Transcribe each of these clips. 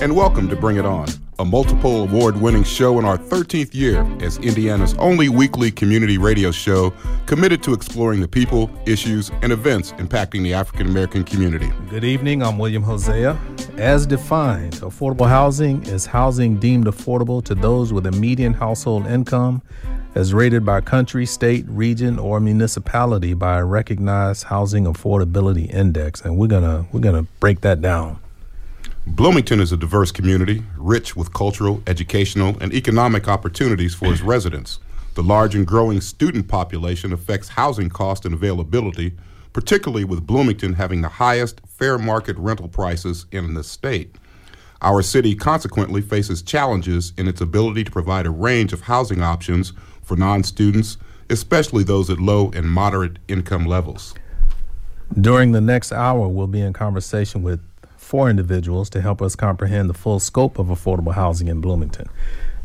and welcome to Bring It On a multiple award winning show in our 13th year as Indiana's only weekly community radio show committed to exploring the people, issues, and events impacting the African American community. Good evening, I'm William Hosea. As defined, affordable housing is housing deemed affordable to those with a median household income as rated by country, state, region, or municipality by a recognized housing affordability index. And we're gonna we're gonna break that down. Bloomington is a diverse community, rich with cultural, educational, and economic opportunities for its residents. The large and growing student population affects housing cost and availability, particularly with Bloomington having the highest fair market rental prices in the state. Our city consequently faces challenges in its ability to provide a range of housing options for non students, especially those at low and moderate income levels. During the next hour, we'll be in conversation with for individuals to help us comprehend the full scope of affordable housing in Bloomington.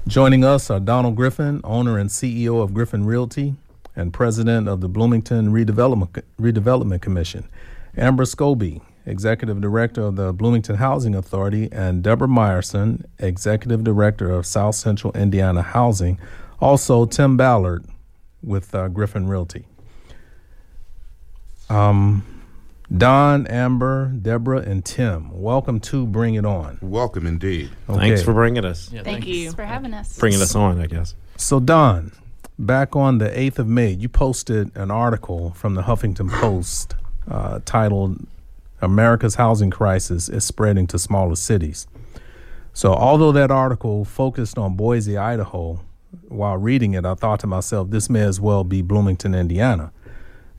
Joining us are Donald Griffin, owner and CEO of Griffin Realty and president of the Bloomington Redevelopment, Redevelopment Commission, Amber Skoby, executive director of the Bloomington Housing Authority, and Deborah Meyerson, executive director of South Central Indiana Housing. Also, Tim Ballard with uh, Griffin Realty. Um, Don, Amber, Deborah, and Tim, welcome to Bring It On. Welcome indeed. Okay. Thanks for bringing us. Yeah, Thank you for having us. Bringing us on, I guess. So, Don, back on the 8th of May, you posted an article from the Huffington Post uh, titled America's Housing Crisis is Spreading to Smaller Cities. So, although that article focused on Boise, Idaho, while reading it, I thought to myself, this may as well be Bloomington, Indiana.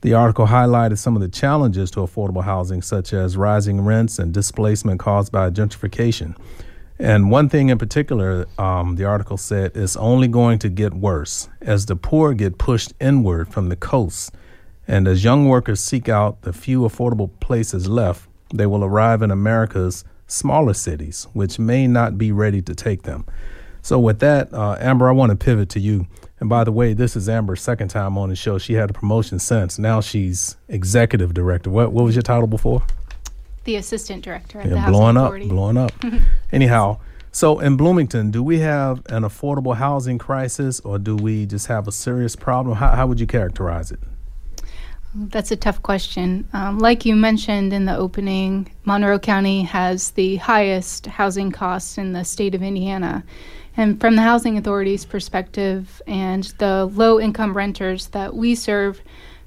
The article highlighted some of the challenges to affordable housing, such as rising rents and displacement caused by gentrification. And one thing in particular, um, the article said, is only going to get worse as the poor get pushed inward from the coast. And as young workers seek out the few affordable places left, they will arrive in America's smaller cities, which may not be ready to take them. So, with that, uh, Amber, I want to pivot to you. And by the way, this is Amber's second time on the show. She had a promotion since. Now she's executive director. What what was your title before? The assistant director at yeah, the Housing blowing Authority. up, blowing up. Anyhow, so in Bloomington, do we have an affordable housing crisis, or do we just have a serious problem? How how would you characterize it? That's a tough question. Um, like you mentioned in the opening, Monroe County has the highest housing costs in the state of Indiana. And from the Housing Authority's perspective and the low income renters that we serve,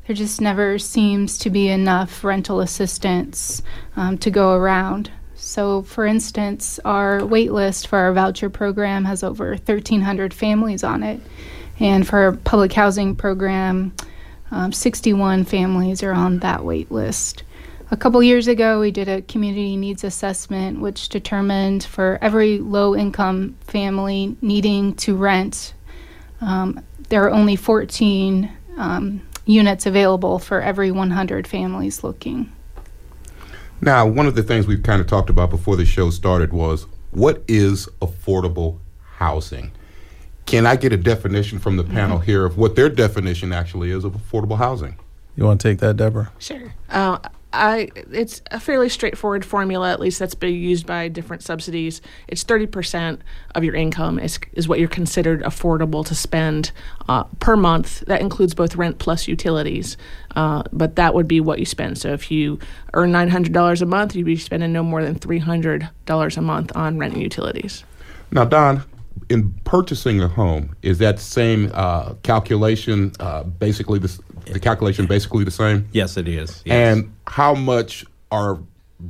there just never seems to be enough rental assistance um, to go around. So, for instance, our wait list for our voucher program has over 1,300 families on it. And for our public housing program, um, 61 families are on that wait list. A couple years ago, we did a community needs assessment, which determined for every low income family needing to rent, um, there are only 14 um, units available for every 100 families looking. Now, one of the things we've kind of talked about before the show started was what is affordable housing? Can I get a definition from the panel mm-hmm. here of what their definition actually is of affordable housing? You want to take that, Deborah? Sure. Uh, I it's a fairly straightforward formula, at least that's been used by different subsidies. It's thirty percent of your income is is what you're considered affordable to spend uh, per month. That includes both rent plus utilities, uh, but that would be what you spend. So if you earn nine hundred dollars a month, you'd be spending no more than three hundred dollars a month on rent and utilities. Now, Don, in purchasing a home, is that same uh, calculation uh, basically the, the calculation basically the same? Yes, it is. Yes. And how much are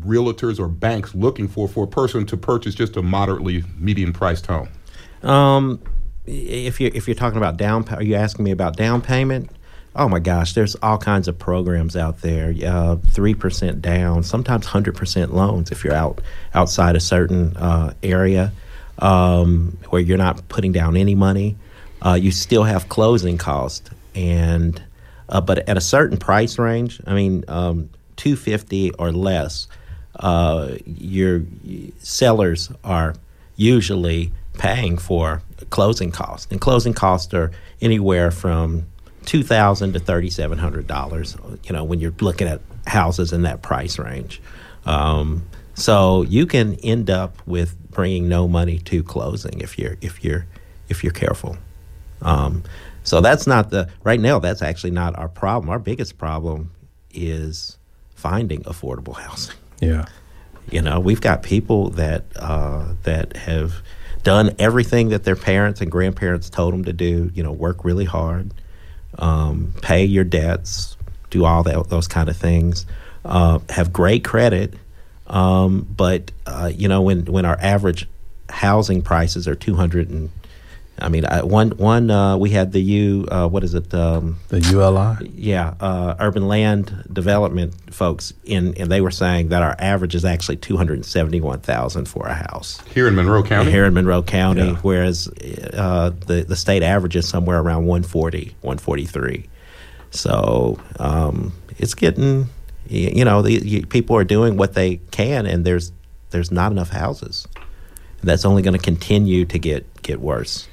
realtors or banks looking for for a person to purchase just a moderately median priced home? Um, if you if you're talking about down, are you asking me about down payment? Oh my gosh, there's all kinds of programs out there. Uh, three uh, percent down, sometimes hundred percent loans if you're out outside a certain uh, area. um, where you're not putting down any money. Uh, you still have closing cost, and uh, but at a certain price range, I mean, um, two fifty or less, uh, your sellers are usually paying for closing costs, and closing costs are anywhere from two thousand to thirty seven hundred dollars. You know, when you're looking at houses in that price range, um, so you can end up with bringing no money to closing if you're if you're if you're careful. Um, so that's not the right now. That's actually not our problem. Our biggest problem is finding affordable housing. Yeah. You know, we've got people that uh, that have done everything that their parents and grandparents told them to do. You know, work really hard, um, pay your debts, do all that those kind of things. Uh, have great credit, um, but uh, you know when when our average housing prices are two hundred and I mean, I, one one uh, we had the U. Uh, what is it? Um, the ULI. Yeah, uh, urban land development folks in, and they were saying that our average is actually two hundred seventy one thousand for a house here in Monroe County. Here in Monroe County, yeah. whereas uh, the the state average is somewhere around 140, 143. So um, it's getting, you know, the, you, people are doing what they can, and there's there's not enough houses. That's only going to continue to get get worse.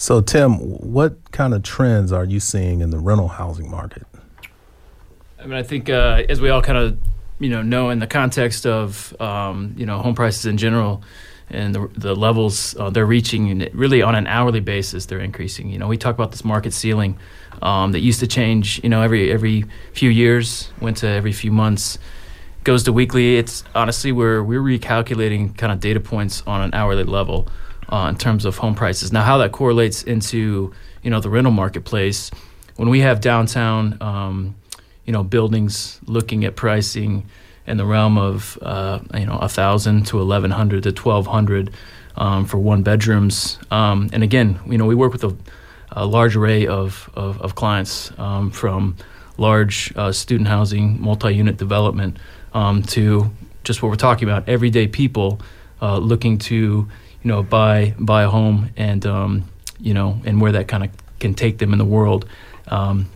So, Tim, what kind of trends are you seeing in the rental housing market? I mean, I think uh, as we all kind of you know know in the context of um, you know home prices in general and the, the levels uh, they're reaching, really on an hourly basis, they're increasing. You know, we talk about this market ceiling um, that used to change. You know, every every few years, went to every few months, goes to weekly. It's honestly we're we're recalculating kind of data points on an hourly level uh, in terms of home prices. Now, how that correlates into you know the rental marketplace, when we have downtown, um, you know, buildings looking at pricing in the realm of uh, you know a thousand to eleven hundred to twelve hundred um, for one bedrooms, um, and again, you know, we work with a, a large array of of, of clients um, from large uh, student housing, multi-unit development, um, to just what we're talking about, everyday people uh, looking to you know buy buy a home and um, you know and where that kind of can take them in the world. Um,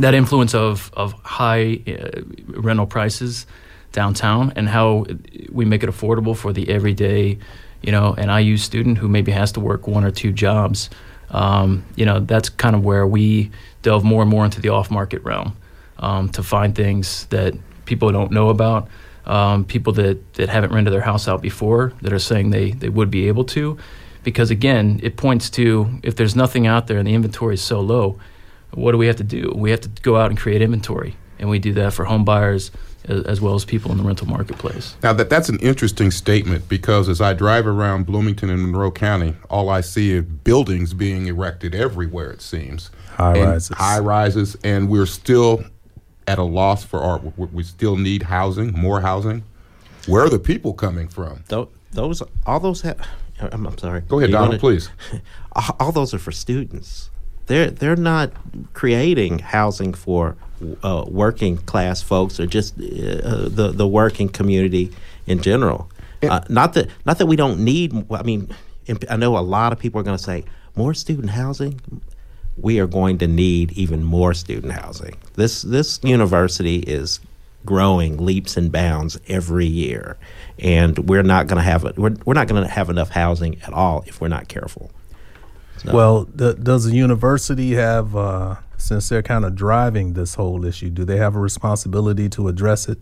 that influence of of high uh, rental prices downtown and how we make it affordable for the everyday, you know, an IU student who maybe has to work one or two jobs. Um, you know, that's kind of where we delve more and more into the off market realm um, to find things that people don't know about um, people that, that haven't rented their house out before that are saying they, they would be able to. Because again, it points to if there's nothing out there and the inventory is so low, what do we have to do? We have to go out and create inventory. And we do that for home buyers as, as well as people in the rental marketplace. Now, that, that's an interesting statement because as I drive around Bloomington and Monroe County, all I see is buildings being erected everywhere, it seems. High rises. High rises, and we're still at a loss for art. We still need housing, more housing. Where are the people coming from? Those, all those. Ha- I'm, I'm, sorry. Go ahead, Donald, please. All those are for students. They're they're not creating housing for uh, working class folks or just uh, the the working community in general. Uh, not that not that we don't need. I mean, I know a lot of people are going to say more student housing we are going to need even more student housing. This this university is growing leaps and bounds every year, and we're not going to have we're, we're not going to have enough housing at all if we're not careful. So. Well, the, does the university have, uh, since they're kind of driving this whole issue, do they have a responsibility to address it?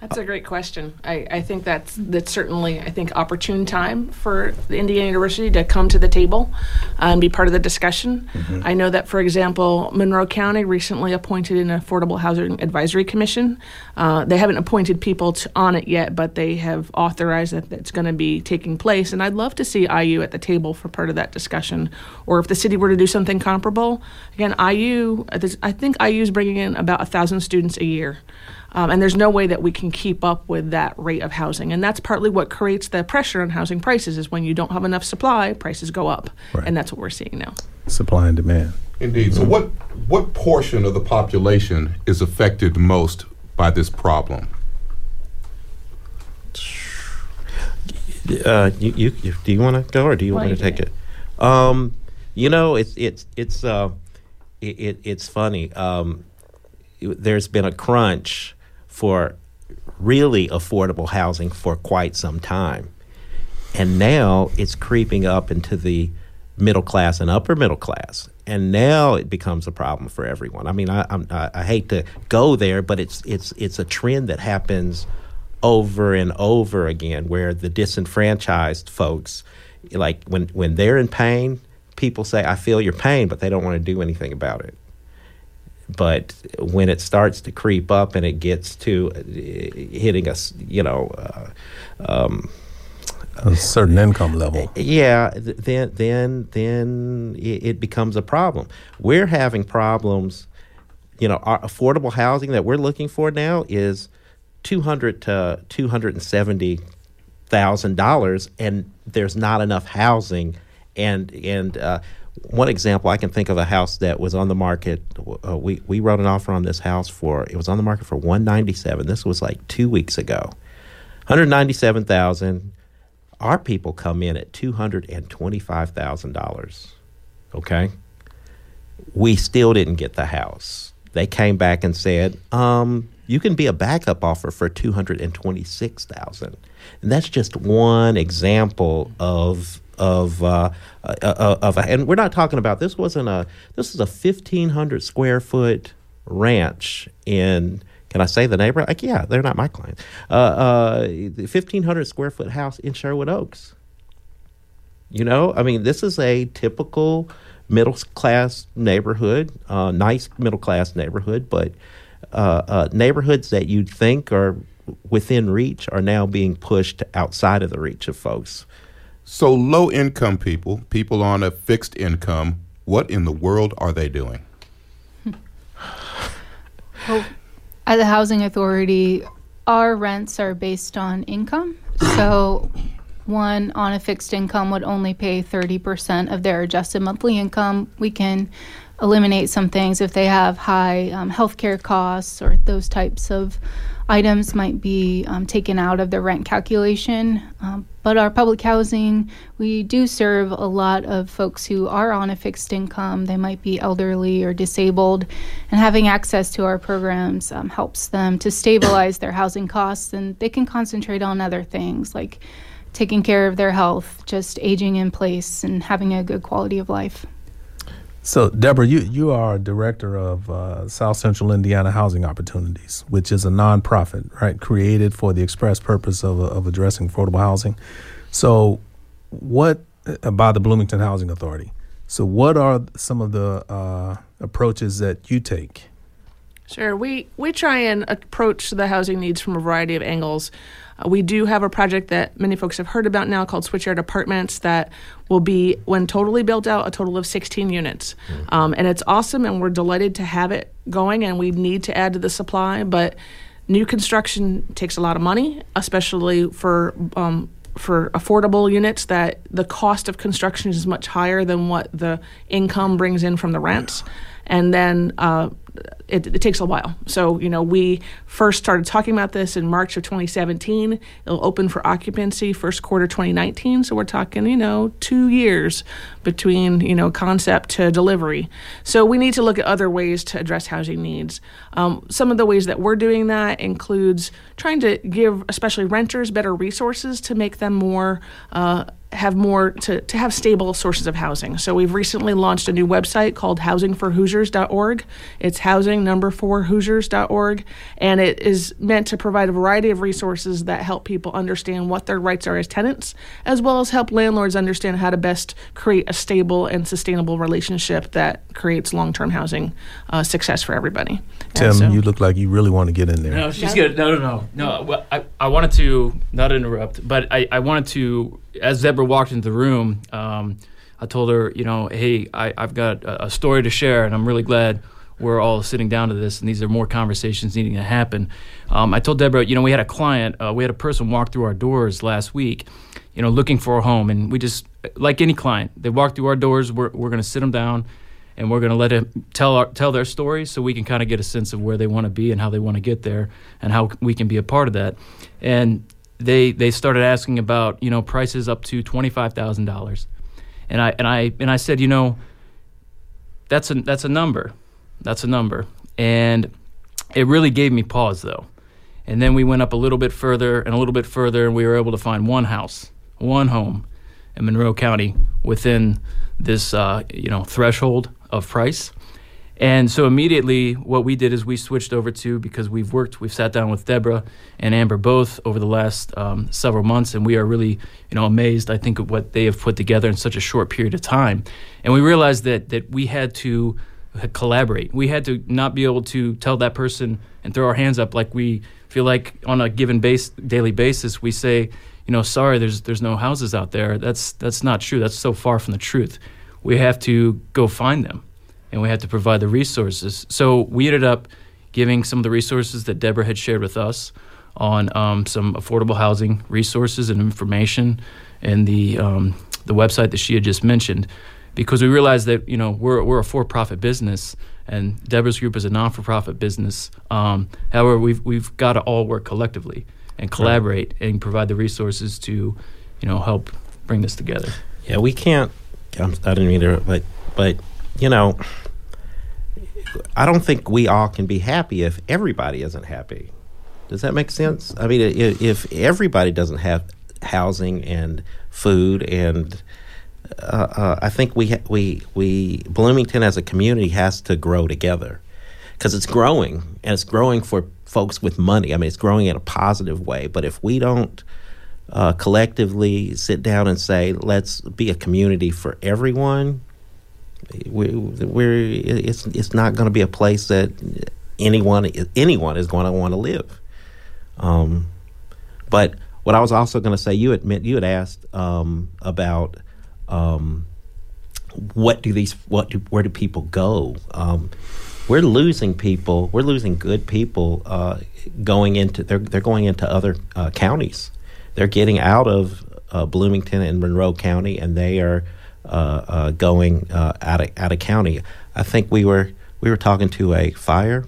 That's a great question. I, I think that's that's certainly I think opportune time for the Indiana University to come to the table and be part of the discussion. Mm-hmm. I know that, for example, Monroe County recently appointed an Affordable Housing Advisory Commission. Uh, they haven't appointed people to, on it yet, but they have authorized that it's going to be taking place. And I'd love to see IU at the table for part of that discussion. Or if the city were to do something comparable, again, IU I think IU is bringing in about a thousand students a year. Um, and there's no way that we can keep up with that rate of housing. And that's partly what creates the pressure on housing prices is when you don't have enough supply, prices go up. Right. And that's what we're seeing now. Supply and demand. Indeed. So what what portion of the population is affected most by this problem? Uh, you, you, you, do you want to go or do you want me to take it? Um, you know, it's it's it's uh, it, it it's funny. Um, it- there's been a crunch for really affordable housing for quite some time, and now it's creeping up into the middle class and upper middle class, and now it becomes a problem for everyone. I mean, I I, I hate to go there, but it's it's it's a trend that happens over and over again where the disenfranchised folks like when when they're in pain people say i feel your pain but they don't want to do anything about it but when it starts to creep up and it gets to uh, hitting us you know uh, um, A certain income level. yeah, then then then it, it becomes a problem. We're having problems. You know, our affordable housing that we're looking for now is two hundred to two hundred and seventy thousand dollars, and there's not enough housing. And and uh, one example, I can think of a house that was on the market. Uh, we we wrote an offer on this house for it was on the market for one ninety seven. This was like two weeks ago. Hundred ninety seven thousand our people come in at two hundred and twenty-five thousand dollars. Okay, we still didn't get the house. They came back and said, um, "You can be a backup offer for two hundred and twenty-six thousand, and that's just one example of of uh, uh, uh, of. A, and we're not talking about this. wasn't a this is a fifteen hundred square foot ranch in can I say the neighbor? Like, yeah, they're not my clients. Uh, uh, fifteen hundred square foot house in Sherwood Oaks. You know, I mean, this is a typical middle class neighborhood, uh, nice middle class neighborhood, but uh, uh, neighborhoods that you'd think are within reach are now being pushed outside of the reach of folks. So, low income people, people on a fixed income, what in the world are they doing? Well, at the housing authority, our rents are based on income. So, one on a fixed income would only pay 30% of their adjusted monthly income. We can eliminate some things if they have high um, healthcare costs or those types of items might be um, taken out of the rent calculation. Um, but our public housing, we do serve a lot of folks who are on a fixed income. They might be elderly or disabled, and having access to our programs um, helps them to stabilize their housing costs and they can concentrate on other things like taking care of their health, just aging in place, and having a good quality of life. So, Deborah, you, you are director of uh, South Central Indiana Housing Opportunities, which is a nonprofit, right, created for the express purpose of, of addressing affordable housing. So, what uh, by the Bloomington Housing Authority? So, what are some of the uh, approaches that you take? Sure. We we try and approach the housing needs from a variety of angles. Uh, we do have a project that many folks have heard about now called Switchyard Apartments that will be, when totally built out, a total of 16 units. Um, and it's awesome, and we're delighted to have it going, and we need to add to the supply. But new construction takes a lot of money, especially for um, for affordable units that the cost of construction is much higher than what the income brings in from the rents and then uh, it, it takes a while. So, you know, we first started talking about this in March of 2017. It'll open for occupancy first quarter 2019. So we're talking, you know, two years between, you know, concept to delivery. So we need to look at other ways to address housing needs. Um, some of the ways that we're doing that includes trying to give, especially renters, better resources to make them more. Uh, have more to, to have stable sources of housing. So we've recently launched a new website called housingforhoosiers.org. It's housing number four Hoosiers.org, and it is meant to provide a variety of resources that help people understand what their rights are as tenants, as well as help landlords understand how to best create a stable and sustainable relationship that creates long-term housing uh, success for everybody. Tim, so- you look like you really want to get in there. No, she's good. No, no, no, no. Well, I, I wanted to not interrupt, but I, I wanted to, as Deborah walked into the room, um, I told her, you know, hey, I, I've got a, a story to share, and I'm really glad we're all sitting down to this, and these are more conversations needing to happen. Um, I told Deborah, you know, we had a client, uh, we had a person walk through our doors last week, you know, looking for a home, and we just, like any client, they walk through our doors, we're, we're going to sit them down and we're going to let them tell our, tell their story so we can kind of get a sense of where they want to be and how they want to get there and how we can be a part of that. And they they started asking about you know prices up to twenty five thousand dollars, and I and I and I said you know that's a that's a number, that's a number, and it really gave me pause though, and then we went up a little bit further and a little bit further, and we were able to find one house, one home, in Monroe County within this uh, you know threshold of price and so immediately, what we did is we switched over to because we've worked, we've sat down with Deborah and Amber both over the last um, several months, and we are really, you know, amazed. I think of what they have put together in such a short period of time, and we realized that that we had to collaborate. We had to not be able to tell that person and throw our hands up like we feel like on a given base daily basis we say, you know, sorry, there's there's no houses out there. That's that's not true. That's so far from the truth. We have to go find them and we had to provide the resources. So we ended up giving some of the resources that Deborah had shared with us on um, some affordable housing resources and information and the um, the website that she had just mentioned, because we realized that you know we're we're a for-profit business and Deborah's group is a non-for-profit business. Um, however, we've we've got to all work collectively and collaborate right. and provide the resources to you know help bring this together. Yeah, we can't. I didn't mean to, but but you know, I don't think we all can be happy if everybody isn't happy. Does that make sense? I mean, if, if everybody doesn't have housing and food and uh, uh, I think we we we Bloomington as a community has to grow together because it's growing and it's growing for folks with money. I mean, it's growing in a positive way. But if we don't uh, collectively sit down and say, let's be a community for everyone, we, we're it's it's not going to be a place that anyone anyone is going to want to live. Um, but what I was also going to say, you admit you had asked um, about um, what do these what do where do people go? Um, we're losing people. We're losing good people uh, going into they're they're going into other uh, counties. They're getting out of uh, Bloomington and Monroe County, and they are going uh, out of out of county. I think we were we were talking to a fire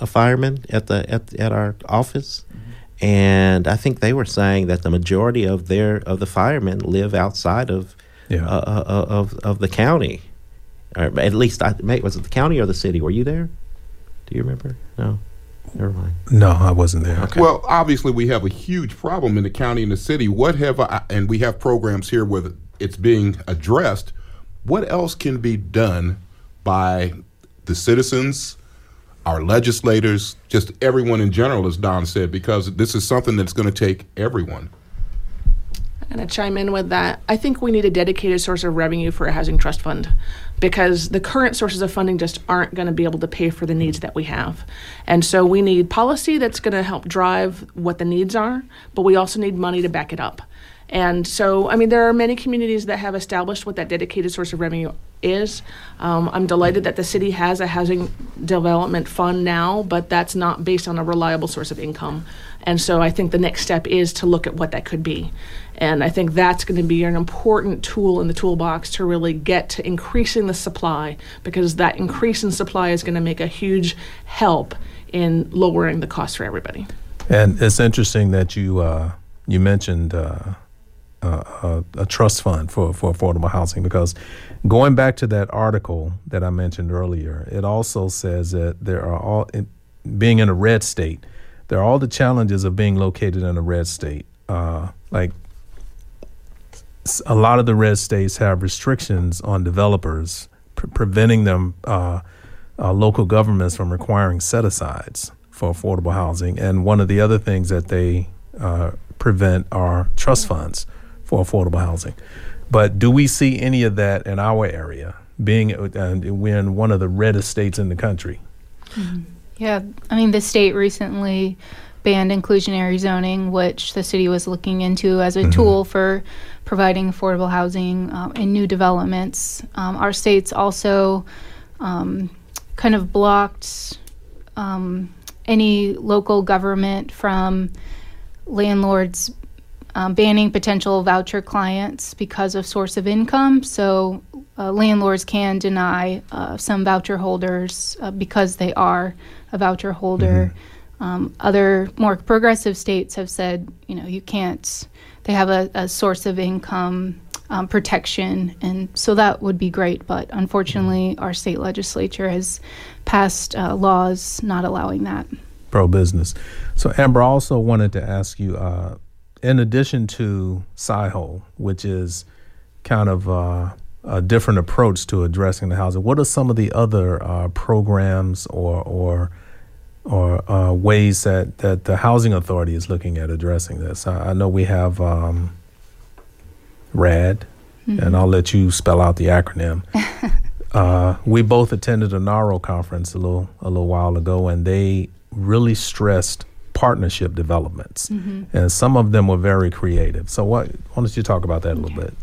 a fireman at the at at our office. Mm-hmm. And I think they were saying that the majority of their of the firemen live outside of yeah. uh, uh, uh of of the county, or at least I was it the county or the city? Were you there? Do you remember? No. Never mind. No, I wasn't there. Okay. Well, obviously, we have a huge problem in the county and the city. What have I, and we have programs here where it's being addressed, what else can be done by the citizens, our legislators, just everyone in general, as Don said, because this is something that's going to take everyone. I'm going to chime in with that. I think we need a dedicated source of revenue for a housing trust fund because the current sources of funding just aren't going to be able to pay for the needs that we have. And so we need policy that's going to help drive what the needs are, but we also need money to back it up. And so, I mean, there are many communities that have established what that dedicated source of revenue is. Um, I'm delighted that the city has a housing development fund now, but that's not based on a reliable source of income. And so I think the next step is to look at what that could be. And I think that's going to be an important tool in the toolbox to really get to increasing the supply because that increase in supply is going to make a huge help in lowering the cost for everybody. And it's interesting that you uh, you mentioned uh, a, a, trust fund for, for affordable housing because going back to that article that I mentioned earlier, it also says that there are all, in, being in a red state, there are all the challenges of being located in a red state. Uh, like a lot of the red states have restrictions on developers, pre- preventing them, uh, uh, local governments from requiring set asides for affordable housing. And one of the other things that they uh, prevent are trust funds for affordable housing. But do we see any of that in our area, being uh, we're in one of the reddest states in the country? Mm-hmm. Yeah, I mean, the state recently banned inclusionary zoning, which the city was looking into as a mm-hmm. tool for providing affordable housing in new developments. Um, our state's also um, kind of blocked um, any local government from landlords um, banning potential voucher clients because of source of income. So uh, landlords can deny uh, some voucher holders uh, because they are a voucher holder. Um, other more progressive states have said, you know, you can't, they have a, a source of income um, protection, and so that would be great. But unfortunately, our state legislature has passed uh, laws not allowing that. Pro business. So, Amber, I also wanted to ask you uh, in addition to SIHO, which is kind of uh, a different approach to addressing the housing, what are some of the other uh, programs or, or or uh, ways that, that the housing authority is looking at addressing this? I, I know we have um, RAD, mm-hmm. and I'll let you spell out the acronym. uh, we both attended a NAHRO conference a little a little while ago, and they really stressed partnership developments, mm-hmm. and some of them were very creative. So, what? Why don't you talk about that a little bit?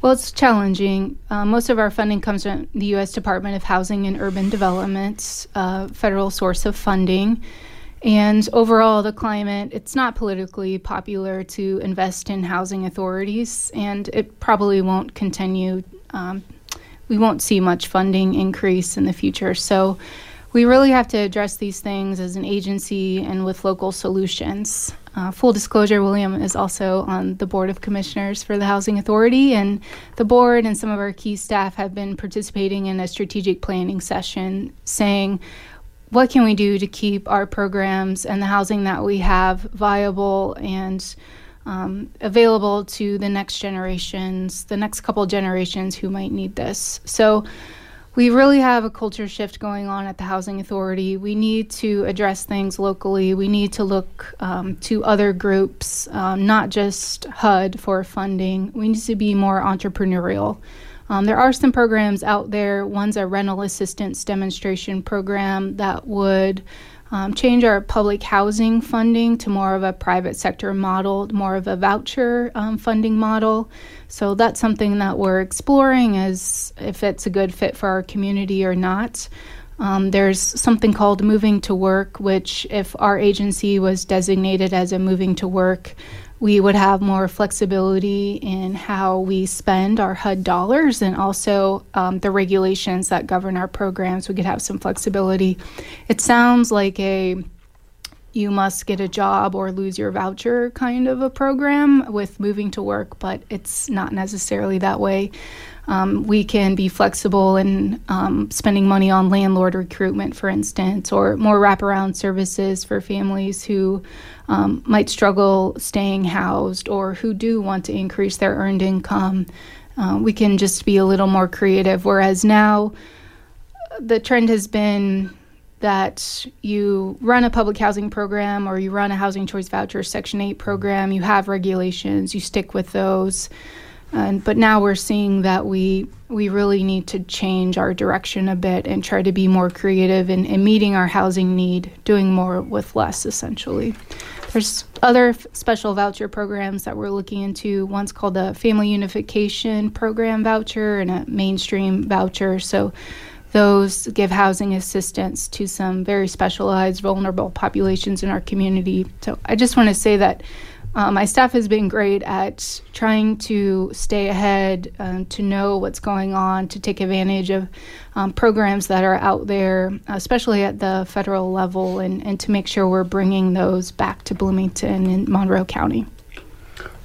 Well, it's challenging. Uh, most of our funding comes from the U.S. Department of Housing and Urban Development's uh, federal source of funding. And overall, the climate, it's not politically popular to invest in housing authorities, and it probably won't continue. Um, we won't see much funding increase in the future. So we really have to address these things as an agency and with local solutions. Uh, full disclosure, William is also on the Board of Commissioners for the Housing Authority, and the board and some of our key staff have been participating in a strategic planning session saying, what can we do to keep our programs and the housing that we have viable and um, available to the next generations, the next couple generations who might need this? So, we really have a culture shift going on at the Housing Authority. We need to address things locally. We need to look um, to other groups, um, not just HUD for funding. We need to be more entrepreneurial. Um, there are some programs out there. One's a rental assistance demonstration program that would um, change our public housing funding to more of a private sector model, more of a voucher um, funding model. So that's something that we're exploring as if it's a good fit for our community or not. Um, there's something called Moving to Work, which, if our agency was designated as a moving to work we would have more flexibility in how we spend our HUD dollars and also um, the regulations that govern our programs. We could have some flexibility. It sounds like a you must get a job or lose your voucher kind of a program with moving to work, but it's not necessarily that way. Um, we can be flexible in um, spending money on landlord recruitment, for instance, or more wraparound services for families who um, might struggle staying housed or who do want to increase their earned income. Uh, we can just be a little more creative. Whereas now, the trend has been that you run a public housing program or you run a housing choice voucher section 8 program you have regulations you stick with those and, but now we're seeing that we we really need to change our direction a bit and try to be more creative in, in meeting our housing need, doing more with less, essentially. There's other f- special voucher programs that we're looking into. One's called the Family Unification Program voucher and a mainstream voucher. So those give housing assistance to some very specialized vulnerable populations in our community. So I just want to say that uh, my staff has been great at trying to stay ahead, um, to know what's going on, to take advantage of um, programs that are out there, especially at the federal level, and, and to make sure we're bringing those back to Bloomington and Monroe County.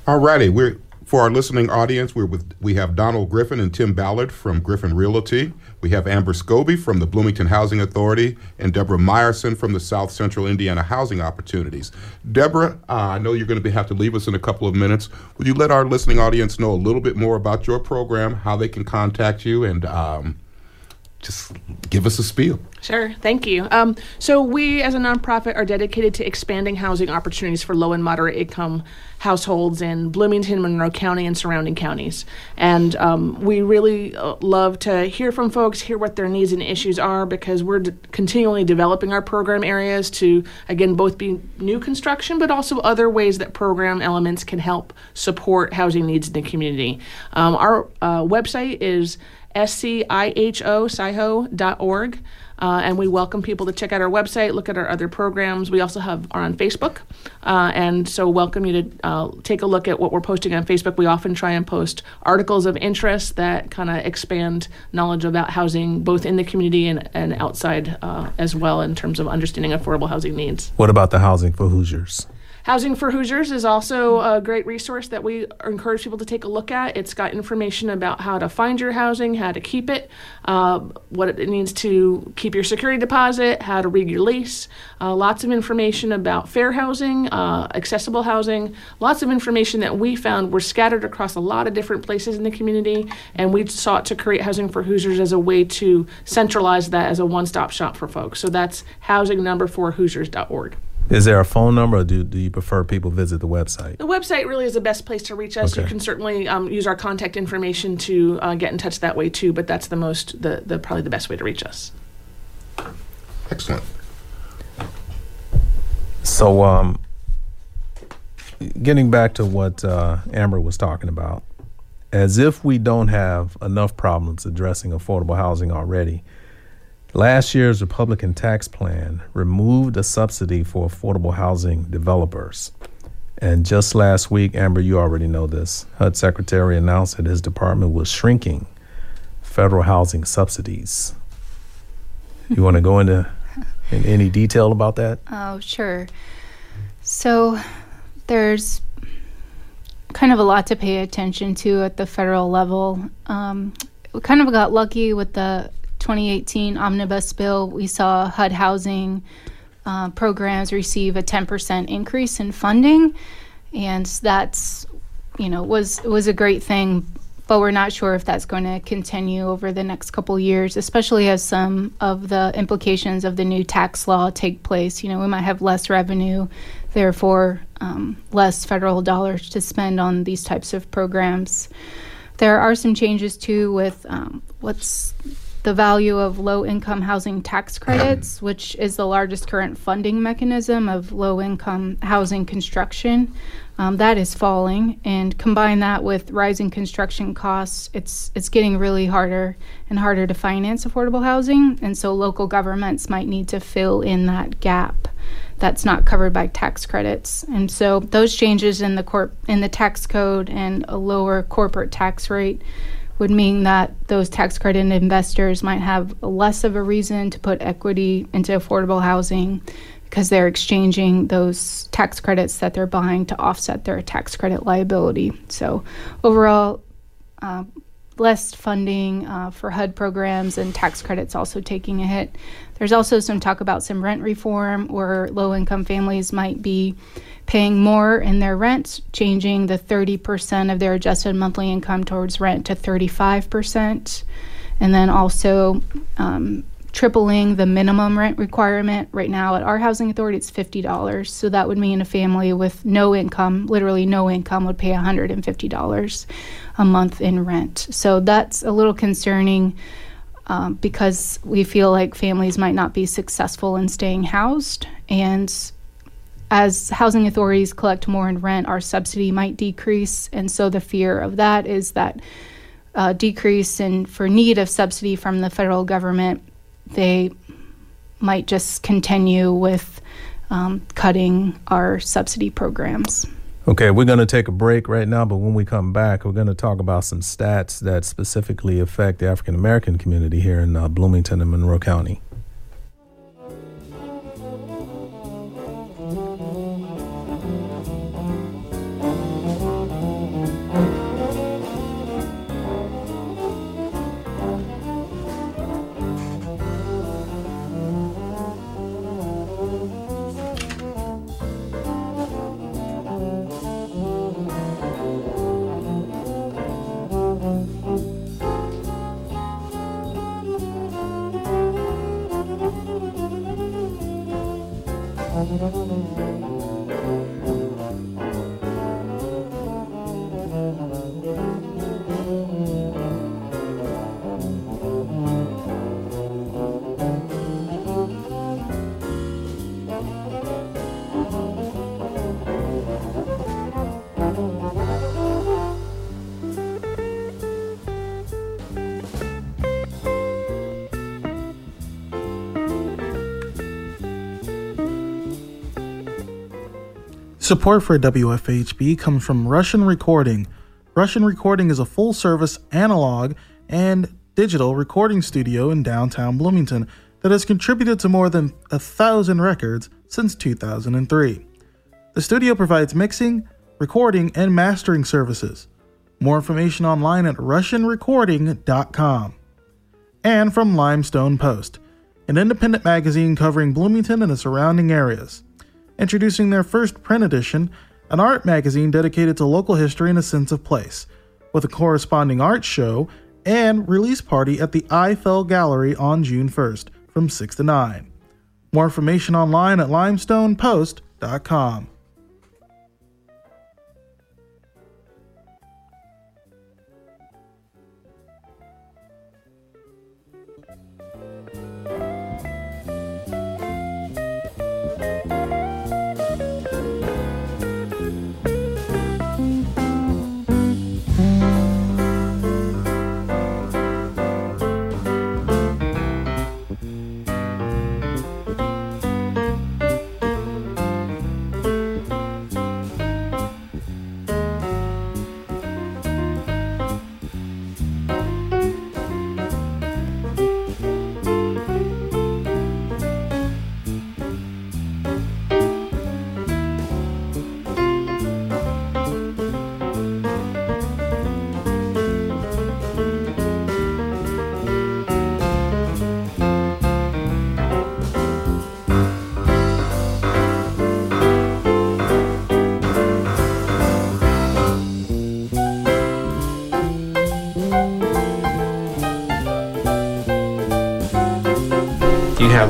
All righty, we're for our listening audience, we're with we have Donald Griffin and Tim Ballard from Griffin Realty. We have Amber Skoby from the Bloomington Housing Authority and Deborah Meyerson from the South Central Indiana Housing Opportunities. Deborah, uh, I know you're going to have to leave us in a couple of minutes. Would you let our listening audience know a little bit more about your program, how they can contact you, and um, just give us a spiel? Sure, thank you. Um, so, we as a nonprofit are dedicated to expanding housing opportunities for low and moderate income households in Bloomington, Monroe County, and surrounding counties. And um, we really uh, love to hear from folks, hear what their needs and issues are, because we're d- continually developing our program areas to, again, both be new construction, but also other ways that program elements can help support housing needs in the community. Um, our uh, website is S-C-I-H-O, SciHo.org. Uh, and we welcome people to check out our website, look at our other programs. We also have are on Facebook, uh, and so welcome you to uh, take a look at what we're posting on Facebook. We often try and post articles of interest that kind of expand knowledge about housing, both in the community and, and outside uh, as well, in terms of understanding affordable housing needs. What about the housing for Hoosiers? Housing for Hoosiers is also a great resource that we encourage people to take a look at. It's got information about how to find your housing, how to keep it, uh, what it needs to keep your security deposit, how to read your lease. Uh, lots of information about fair housing, uh, accessible housing. Lots of information that we found were scattered across a lot of different places in the community, and we sought to create Housing for Hoosiers as a way to centralize that as a one-stop shop for folks. So that's housing number four Hoosiers.org. Is there a phone number, or do, do you prefer people visit the website? The website really is the best place to reach us. Okay. You can certainly um, use our contact information to uh, get in touch that way too, but that's the most, the, the probably the best way to reach us. Excellent. So, um, getting back to what uh, Amber was talking about, as if we don't have enough problems addressing affordable housing already, last year's Republican tax plan removed a subsidy for affordable housing developers. And just last week, Amber, you already know this, HUD Secretary announced that his department was shrinking federal housing subsidies. You want to go into in any detail about that? Oh, sure. So there's kind of a lot to pay attention to at the federal level. Um, we kind of got lucky with the 2018 omnibus bill. We saw HUD housing uh, programs receive a 10% increase in funding, and that's you know was was a great thing. But we're not sure if that's going to continue over the next couple years, especially as some of the implications of the new tax law take place. You know, we might have less revenue, therefore um, less federal dollars to spend on these types of programs. There are some changes too with um, what's the value of low income housing tax credits, which is the largest current funding mechanism of low income housing construction. Um, that is falling, and combine that with rising construction costs, it's it's getting really harder and harder to finance affordable housing, and so local governments might need to fill in that gap that's not covered by tax credits. And so those changes in the corp in the tax code and a lower corporate tax rate would mean that those tax credit investors might have less of a reason to put equity into affordable housing because they're exchanging those tax credits that they're buying to offset their tax credit liability. So, overall, uh, less funding uh, for HUD programs and tax credits also taking a hit. There's also some talk about some rent reform where low income families might be paying more in their rent, changing the 30% of their adjusted monthly income towards rent to 35%. And then also um, tripling the minimum rent requirement. Right now at our housing authority, it's $50. So that would mean a family with no income, literally no income, would pay $150 a month in rent. So that's a little concerning. Um, because we feel like families might not be successful in staying housed. And as housing authorities collect more in rent, our subsidy might decrease. And so the fear of that is that uh, decrease in for need of subsidy from the federal government, they might just continue with um, cutting our subsidy programs. Okay, we're going to take a break right now, but when we come back, we're going to talk about some stats that specifically affect the African American community here in uh, Bloomington and Monroe County. Support for WFHB comes from Russian Recording. Russian Recording is a full service analog and digital recording studio in downtown Bloomington that has contributed to more than a thousand records since 2003. The studio provides mixing, recording, and mastering services. More information online at RussianRecording.com. And from Limestone Post, an independent magazine covering Bloomington and the surrounding areas. Introducing their first print edition, an art magazine dedicated to local history and a sense of place, with a corresponding art show and release party at the Eiffel Gallery on June 1st from 6 to 9. More information online at limestonepost.com.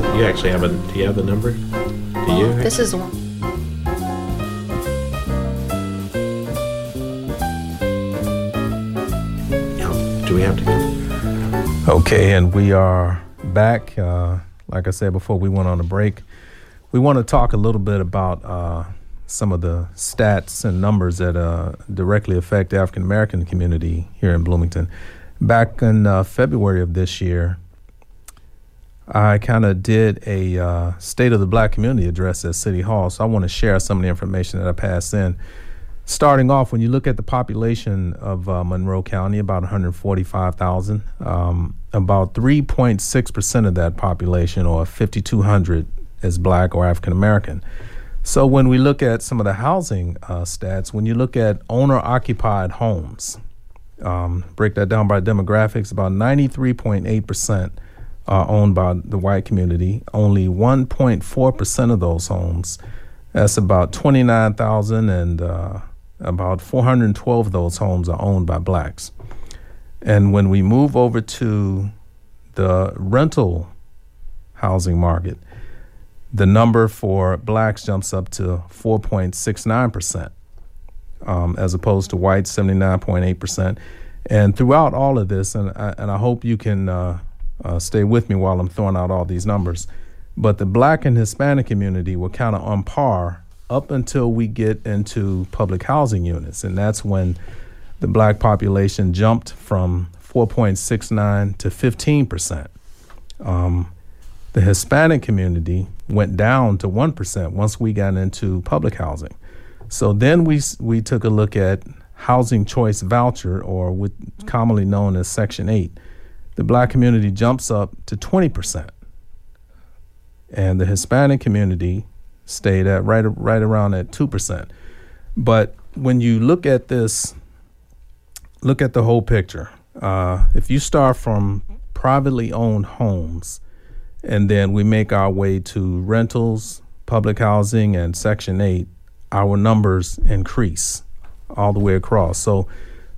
have? You actually have a? Do you have the number? Do you? This is one. Do we have to go? Okay, and we are back. Uh, like I said before, we went on a break. We want to talk a little bit about uh, some of the stats and numbers that uh, directly affect the African American community here in Bloomington. Back in uh, February of this year, I kind of did a uh, State of the Black Community address at City Hall, so I want to share some of the information that I passed in. Starting off, when you look at the population of uh, Monroe County, about 145,000, um, about 3.6% of that population, or 5,200, is black or African American. So when we look at some of the housing uh, stats, when you look at owner occupied homes, um, break that down by demographics, about 93.8% are owned by the white community. Only 1.4% of those homes, that's about 29,000, and uh, about 412 of those homes are owned by blacks. And when we move over to the rental housing market, the number for blacks jumps up to 4.69%, um, as opposed to whites, 79.8%. And throughout all of this, and I, and I hope you can uh, uh, stay with me while I'm throwing out all these numbers, but the black and Hispanic community were kind of on par up until we get into public housing units. And that's when the black population jumped from 4.69 to 15%. Um, the Hispanic community went down to 1% once we got into public housing. So then we, we took a look at housing choice voucher, or commonly known as Section 8. The black community jumps up to 20%. And the Hispanic community stayed at right, right around at 2%. But when you look at this, look at the whole picture. Uh, if you start from privately owned homes, and then we make our way to rentals, public housing, and Section 8, our numbers increase all the way across. So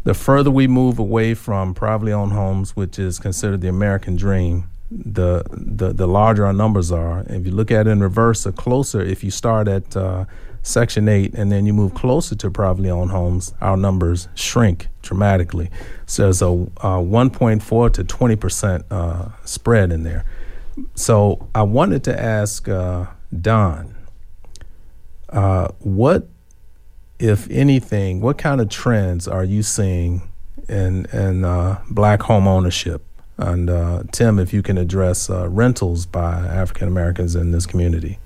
the further we move away from privately owned homes, which is considered the American dream, the the, the larger our numbers are. If you look at it in reverse, the closer, if you start at uh, Section 8 and then you move closer to privately owned homes, our numbers shrink dramatically. So there's a, a 1.4 to 20% uh, spread in there. So I wanted to ask uh, Don, uh, what, if anything, what kind of trends are you seeing in in uh, black home ownership? And uh, Tim, if you can address uh, rentals by African Americans in this community.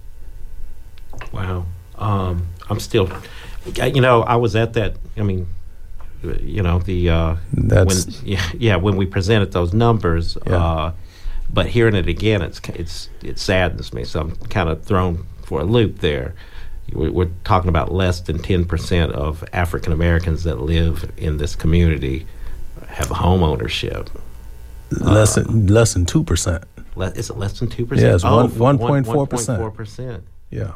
Wow. Um, I'm still, you know, I was at that. I mean, you know, the uh, That's- when, yeah, yeah, when we presented those numbers. Yeah. Uh, but hearing it again, it's it's it saddens me. So I'm kind of thrown for a loop there. We're, we're talking about less than ten percent of African Americans that live in this community have home ownership. less than less than two percent. Le- is it less than two percent? Yeah, it's one- 1.4%. Four percent. Yeah,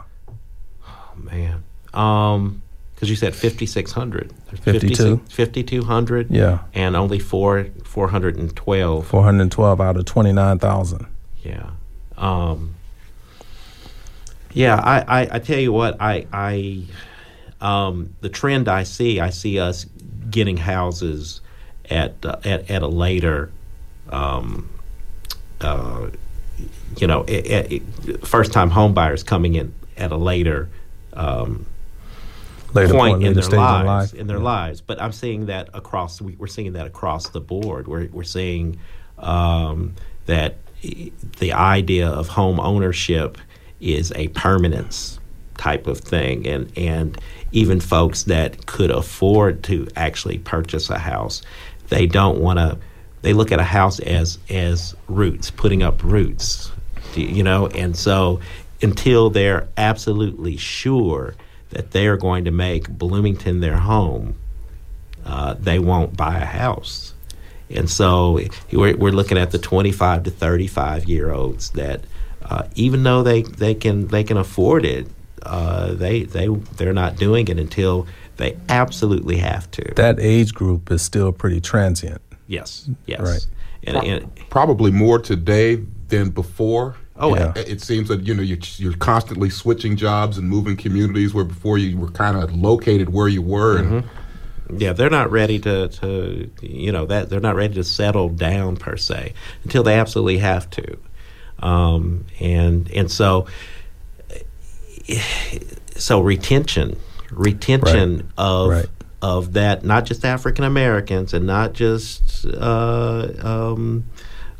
Oh man. Um, because you said fifty six hundred. 52. Fifty two hundred. yeah, And only four four hundred and twelve. four hundred twelve out of twenty nine thousand. Yeah. Um, yeah, I, I, I tell you what, I, I um, the trend I see, I see us getting houses at uh, at, at a later, um, uh, you know, first time homebuyers coming in at a later um, Later point, point, in their lives. in life. In their lives, but I'm seeing that across. We, we're seeing that across the board. We're we're seeing um, that the idea of home ownership is a permanence type of thing, and and even folks that could afford to actually purchase a house, they don't want to. They look at a house as as roots, putting up roots, you know, and so until they're absolutely sure that they are going to make Bloomington their home, uh, they won't buy a house. And so we're, we're looking at the 25 to 35 year olds that uh, even though they, they can they can afford it, uh, they they they're not doing it until they absolutely have to. That age group is still pretty transient. yes, yes. Right. And, and Probably more today than before. oh, Yeah. It it seems that you know you're, you're constantly switching jobs and moving communities where before you were kind of located where you were. And Yeah, they're not ready to, to you know that they're not ready to settle down per se until they absolutely have to, um, and and so so retention retention Right. of Right. of that not just African Americans and not just uh, um,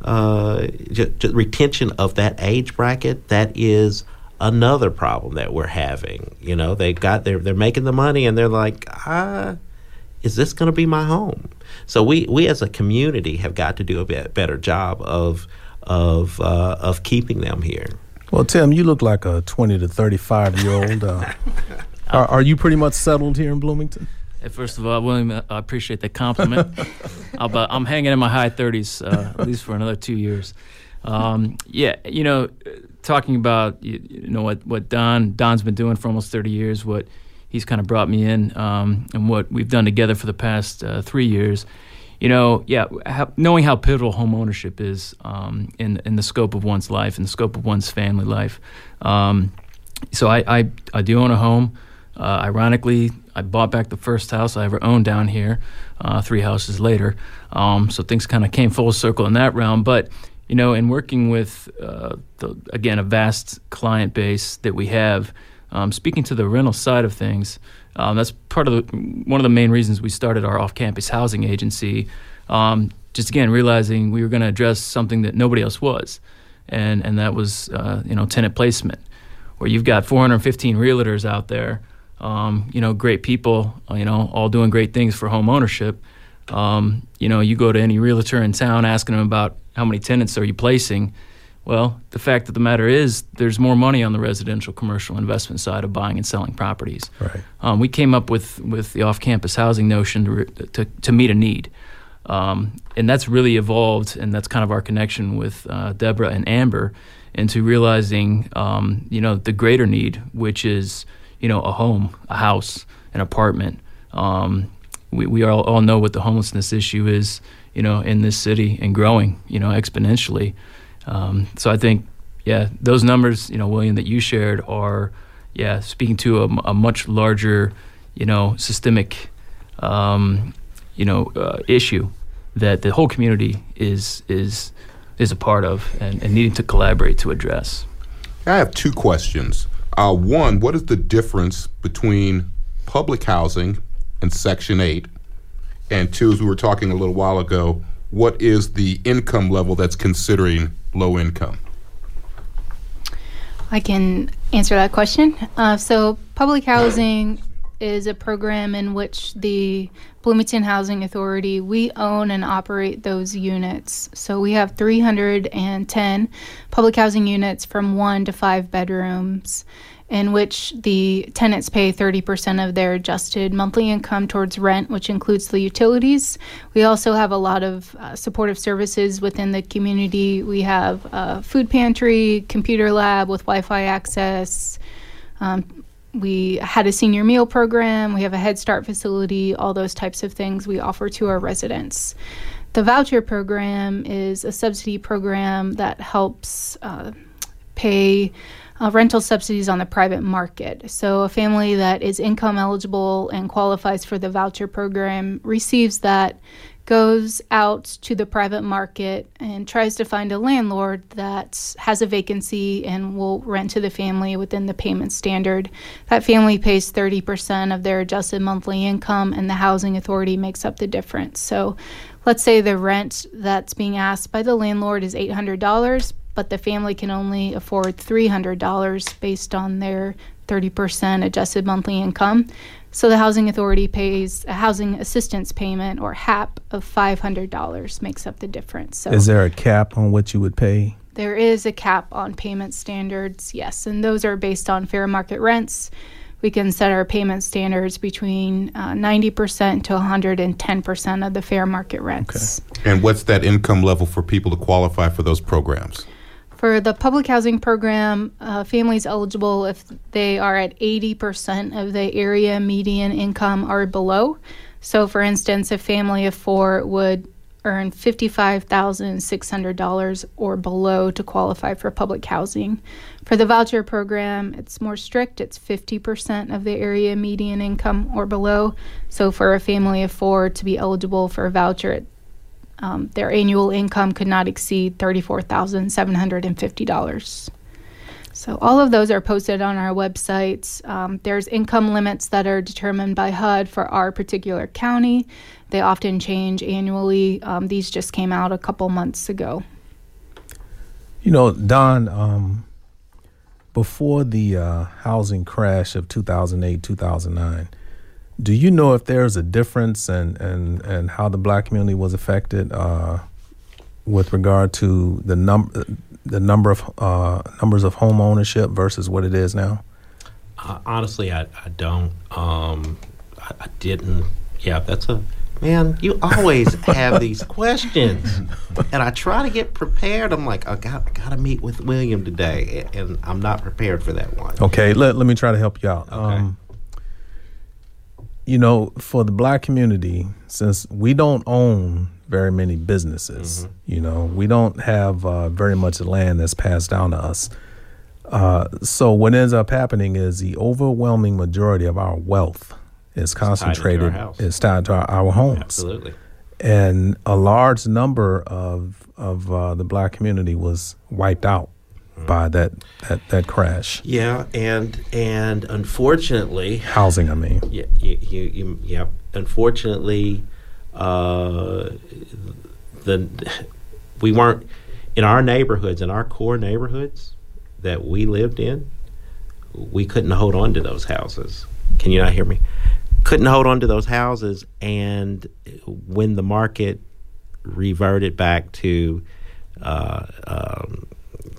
uh, ju- ju- retention of that age bracket that is another problem that we're having you know they got they're they're making the money and they're like ah is this going to be my home? So we, we as a community have got to do a bit better job of of uh, of keeping them here. Well, Tim, you look like a twenty to thirty five year old. Uh, are, are you pretty much settled here in Bloomington? First of all, William, uh, I appreciate the compliment. I'm, I'm hanging in my high 30s, uh, at least for another two years. Um, yeah, you know, uh, talking about you, you know what what Don Don's been doing for almost 30 years, what he's kind of brought me in, um, and what we've done together for the past uh, three years. You know, yeah, how, knowing how pivotal home ownership is um, in in the scope of one's life, in the scope of one's family life. Um, so I, I, I do own a home. Uh, ironically, I bought back the first house I ever owned down here, uh, three houses later. Um, so things kind of came full circle in that realm. But you know, in working with uh, the, again a vast client base that we have, um, speaking to the rental side of things, um, that's part of the, one of the main reasons we started our off-campus housing agency. Um, just again realizing we were going to address something that nobody else was, and and that was uh, you know tenant placement where you've got 415 realtors out there, um, you know, great people, uh, you know, all doing great things for home ownership. Um, you know, you go to any realtor in town asking them about how many tenants are you placing. Well, the fact of the matter is, there's more money on the residential commercial investment side of buying and selling properties. Right. Um, we came up with, with the off campus housing notion to, to, to meet a need. Um, and that's really evolved, and that's kind of our connection with uh, Deborah and Amber into realizing, um, you know, the greater need, which is, you know, a home, a house, an apartment. Um, we we all, all know what the homelessness issue is, you know, in this city and growing, you know, exponentially. Um, so I think, yeah, those numbers, you know, William, that you shared are, yeah, speaking to a, a much larger, you know, systemic, um, you know, uh, issue that the whole community is is is a part of and, and needing to collaborate to address. I have two questions. Uh, one, what is the difference between public housing and Section 8? And two, as we were talking a little while ago, what is the income level that's considering low income? I can answer that question. Uh, so, public housing is a program in which the Bloomington Housing Authority we own and operate those units. So we have 310 public housing units from 1 to 5 bedrooms in which the tenants pay 30% of their adjusted monthly income towards rent, which includes the utilities. We also have a lot of uh, supportive services within the community. We have a food pantry, computer lab with Wi Fi access. Um, we had a senior meal program. We have a Head Start facility, all those types of things we offer to our residents. The voucher program is a subsidy program that helps uh, pay uh, rental subsidies on the private market. So, a family that is income eligible and qualifies for the voucher program receives that, goes out to the private market and tries to find a landlord that has a vacancy and will rent to the family within the payment standard. That family pays 30% of their adjusted monthly income, and the housing authority makes up the difference. So, let's say the rent that's being asked by the landlord is $800 but the family can only afford $300 based on their 30% adjusted monthly income. So the Housing Authority pays a housing assistance payment or HAP of $500 makes up the difference. So Is there a cap on what you would pay? There is a cap on payment standards, yes, and those are based on fair market rents. We can set our payment standards between uh, 90% to 110% of the fair market rents. Okay. And what's that income level for people to qualify for those programs? For the public housing program, uh, families eligible if they are at 80% of the area median income or below. So, for instance, a family of four would earn $55,600 or below to qualify for public housing. For the voucher program, it's more strict. It's 50% of the area median income or below. So, for a family of four to be eligible for a voucher, um, their annual income could not exceed $34,750. So, all of those are posted on our websites. Um, there's income limits that are determined by HUD for our particular county. They often change annually. Um, these just came out a couple months ago. You know, Don, um, before the uh, housing crash of 2008, 2009, do you know if there's a difference and in, in how the black community was affected uh, with regard to the number the number of uh, numbers of home ownership versus what it is now? Uh, honestly, I, I don't. Um, I, I, didn't. Yeah, that's a man. You always have these questions, and I try to get prepared. I'm like, I got got to meet with William today, and I'm not prepared for that one. Okay, let let me try to help you out. Okay. Um, you know, for the black community, since we don't own very many businesses, mm-hmm. you know, we don't have uh, very much land that's passed down to us. Uh, so what ends up happening is the overwhelming majority of our wealth is concentrated tied is tied to our, our homes. Absolutely. And a large number of of uh, the black community was wiped out by that, that that crash. Yeah, and and unfortunately, housing. I mean, yeah, you, you, you yeah. Unfortunately, uh, the we weren't in our neighborhoods, in our core neighborhoods that we lived in. We couldn't hold on to those houses. Can you not hear me? Couldn't hold on to those houses, and when the market reverted back to uh, um,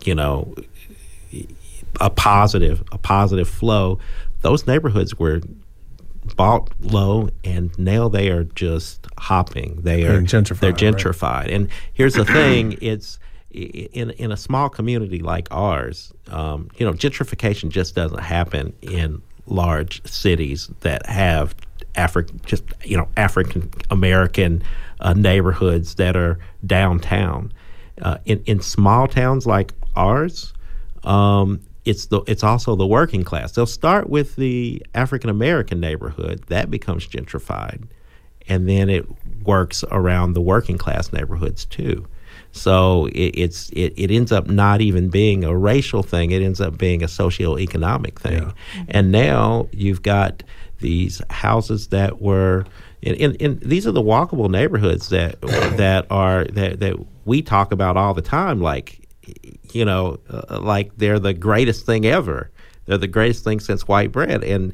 you know, a positive a positive flow. Those neighborhoods were bought low, and now they are just hopping. They are gentrified. They're gentrified. Right? And here's the thing: it's in in a small community like ours. Um, you know, gentrification just doesn't happen in large cities that have African, just you know, African American uh, neighborhoods that are downtown. Uh, in in small towns like ours, um, it's the it's also the working class. They'll start with the African American neighborhood that becomes gentrified, and then it works around the working class neighborhoods too. So it, it's it, it ends up not even being a racial thing. It ends up being a socioeconomic thing. Yeah. And now you've got these houses that were in, in, in, these are the walkable neighborhoods that that are that that we talk about all the time, like you know, uh, like they're the greatest thing ever. they're the greatest thing since white bread. And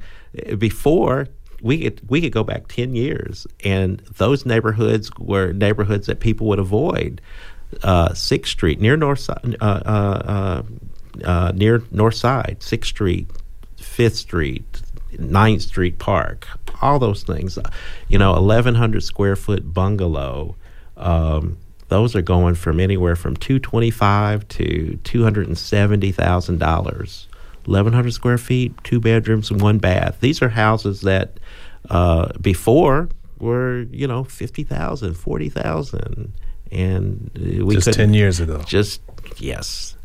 before we could we could go back ten years, and those neighborhoods were neighborhoods that people would avoid. Uh, Sixth Street near North Side, uh, uh, uh, uh, near North Side, Sixth Street, Fifth Street, 9th Street Park, all those things. You know, 1,100 square foot bungalow. Um, those are going from anywhere from 225 to $270,000. 1,100 square feet, two bedrooms and one bath. These are houses that uh, before were, you know, 50,000, 40,000. And uh, we Just 10 years ago. Just, yes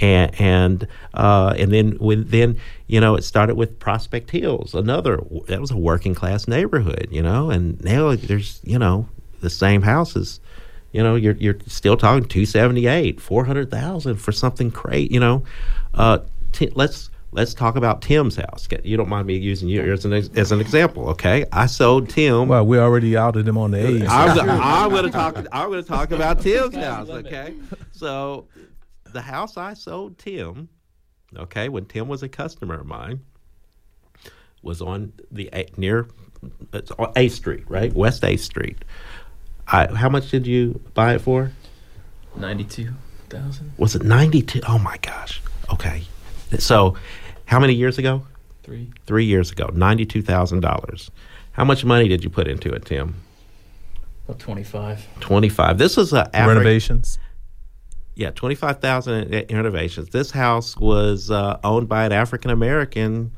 and and uh, and then when then you know it started with Prospect Hills, another that was a working class neighborhood, you know, and now there's you know the same houses, you know, you're you're still talking two seventy eight, four hundred thousand for something great, you know. Uh, t- let's let's talk about Tim's house. You don't mind me using you as an as an example, okay? I sold Tim. Well, we already outed him on the age. I'm, I'm going to talk. I'm going to talk about Tim's house, okay? So the house I sold Tim, okay, when Tim was a customer of mine, was on the near it's A Street, right, West A Street. I, how much did you buy it for? Ninety-two thousand. Was it ninety-two? Oh my gosh. Okay, so how many years ago? Three. Three years ago, ninety-two thousand dollars. How much money did you put into it, Tim? About twenty-five. Twenty-five. This is a Afri- renovations yeah, twenty five thousand renovations. This house was uh, owned by an African American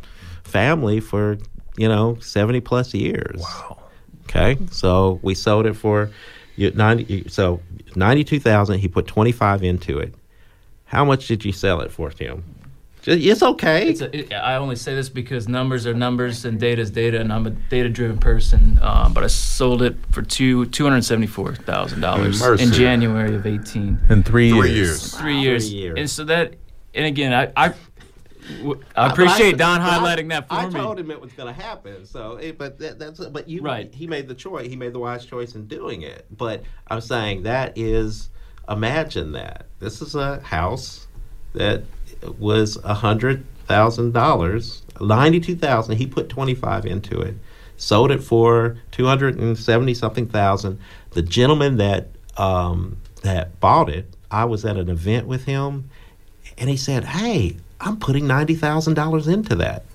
family for you know seventy plus years. Wow. Okay, so we sold it for ninety. So ninety two thousand. He put twenty five into it. How much did you sell it for, Tim? It's okay. It's a, it, I only say this because numbers are numbers and data is data, and I'm a data-driven person. Um, but I sold it for two two hundred seventy-four thousand dollars in January of eighteen. In three, three years. years. Three years. Three years. And so that, and again, I. I I appreciate I, Don highlighting that for I me. I told him it was going to happen. So, but that, that's but you right. He made the choice. He made the wise choice in doing it. But I'm saying that is imagine that this is a house that was a hundred thousand dollars, ninety-two thousand. He put twenty-five into it, sold it for two hundred and seventy something thousand. The gentleman that um, that bought it, I was at an event with him, and he said, "Hey, I'm putting ninety thousand dollars into that."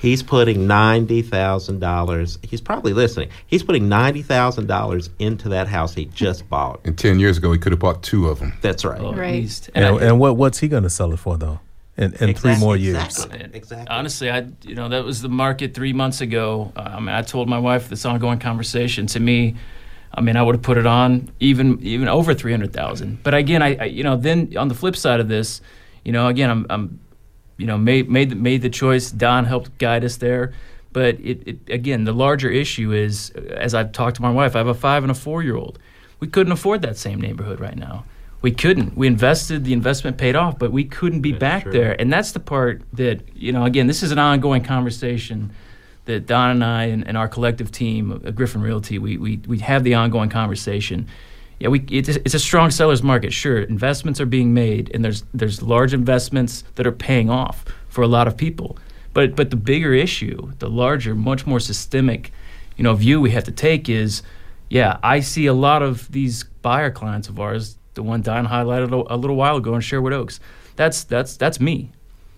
He's putting ninety thousand dollars. He's probably listening. He's putting ninety thousand dollars into that house he just bought. And ten years ago, he could have bought two of them. That's right. Oh, right. And, and, and, what what's he going to sell it for though? In, in exactly, three more years. Exactly. exactly. Honestly, I you know that was the market three months ago. Uh, I mean, I told my wife this ongoing conversation. To me, I mean, I would have put it on even even over three hundred thousand. But again, I, I you know then on the flip side of this, you know, again, I'm, I'm you know, made made made the choice. Don helped guide us there. But it, it again, the larger issue is, as I've talked to my wife, I have a five and a four year old. We couldn't afford that same neighborhood right now. We couldn't. We invested, the investment paid off, but we couldn't be that's back true. there. And that's the part that, you know, again, this is an ongoing conversation that Don and I and, and our collective team, uh, Griffin Realty, we, we, we have the ongoing conversation yeah, we it's, it's a strong seller's market. Sure, investments are being made, and there's there's large investments that are paying off for a lot of people. But but the bigger issue, the larger, much more systemic, you know, view we have to take is, yeah, I see a lot of these buyer clients of ours. The one Don highlighted a, a little while ago in Sherwood Oaks. That's that's that's me.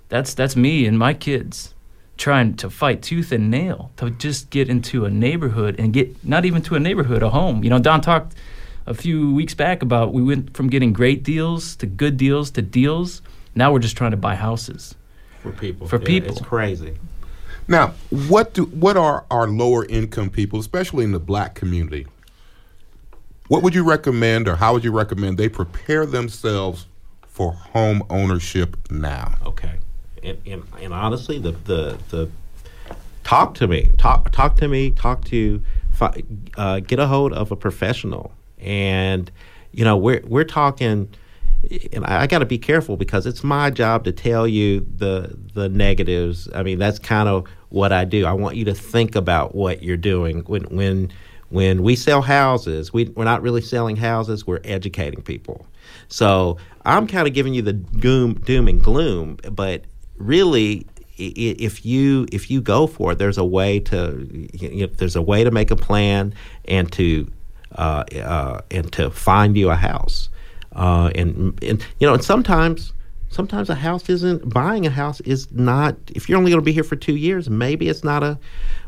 That's that's me and my kids trying to fight tooth and nail to just get into a neighborhood and get not even to a neighborhood, a home. You know, Don talked a few weeks back about we went from getting great deals to good deals to deals. Now we're just trying to buy houses for people. For Yeah, people, it's crazy. Now, what do what are our lower income people, especially in the black community? What would you recommend, or how would you recommend they prepare themselves for home ownership now? Okay, and, and, and honestly, the, the the talk to me, talk talk to me, talk to, uh, get a hold of a professional, and you know we're we're talking. And I, I got to be careful because it's my job to tell you the the negatives. I mean, that's kind of what I do. I want you to think about what you're doing when when when we sell houses. We, we're not really selling houses. We're educating people. So I'm kind of giving you the doom, doom and gloom, but really if you if you go for it, there's a way to you know, there's a way to make a plan and to uh, uh, and to find you a house. Uh, and and you know, and sometimes sometimes a house isn't buying a house is not if you're only going to be here for two years maybe it's not a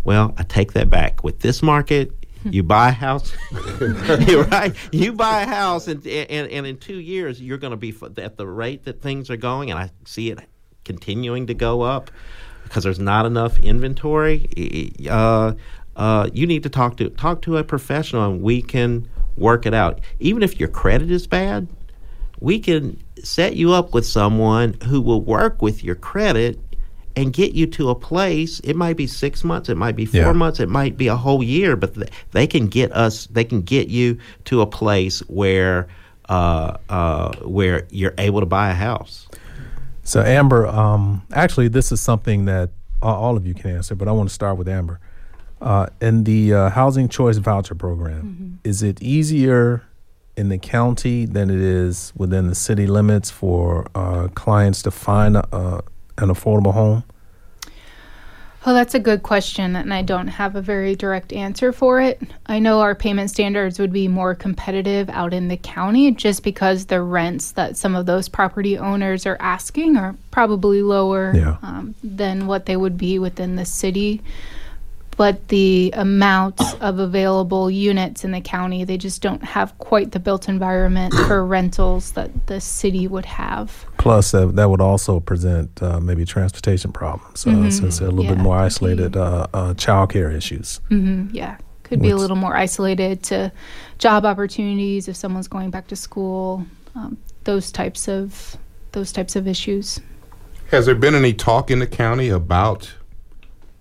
well i take that back. With this market you buy a house right you buy a house and, and, and in two years you're going to be at the rate that things are going and i see it continuing to go up because there's not enough inventory. Uh, uh, you need to talk to talk to a professional and we can work it out. Even if your credit is bad we can set you up with someone who will work with your credit and get you to a place. It might be six months it might be four yeah. months it might be a whole year but th- they can get us they can get you to a place where uh, uh, where you're able to buy a house. So amber um, actually this is something that all of you can answer but i want to start with amber uh, in the uh, housing choice voucher program mm-hmm. is it easier in the county than it is within the city limits for uh, clients to find a, an affordable home? Well, that's a good question, and I don't have a very direct answer for it. I know our payment standards would be more competitive out in the county just because the rents that some of those property owners are asking are probably lower yeah. um, than what they would be within the city but the amount of available units in the county, they just don't have quite the built environment for rentals that the city would have. Plus, uh, that would also present uh, maybe transportation problems uh, mm-hmm. since they're a little yeah, bit more isolated uh, uh, child care issues. Mm-hmm. Yeah, could be a little more isolated to job opportunities if someone's going back to school. Um, those types of those types of issues. Has there been any talk in the county about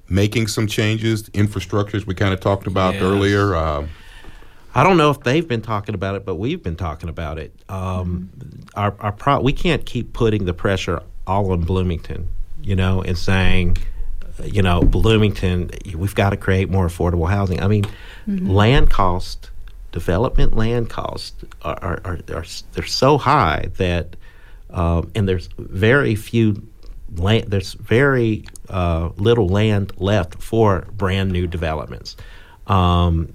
making some changes, infrastructures we kind of talked about yes. earlier. Uh, I don't know if they've been talking about it, but we've been talking about it. Um, mm-hmm. Our, our pro- we can't keep putting the pressure all on Bloomington, you know, and saying, you know, Bloomington, we've got to create more affordable housing. I mean, mm-hmm. land cost, development land cost are, are, are, are they're so high that, um, and there's very few land, there's very uh, little land left for brand new developments. Um,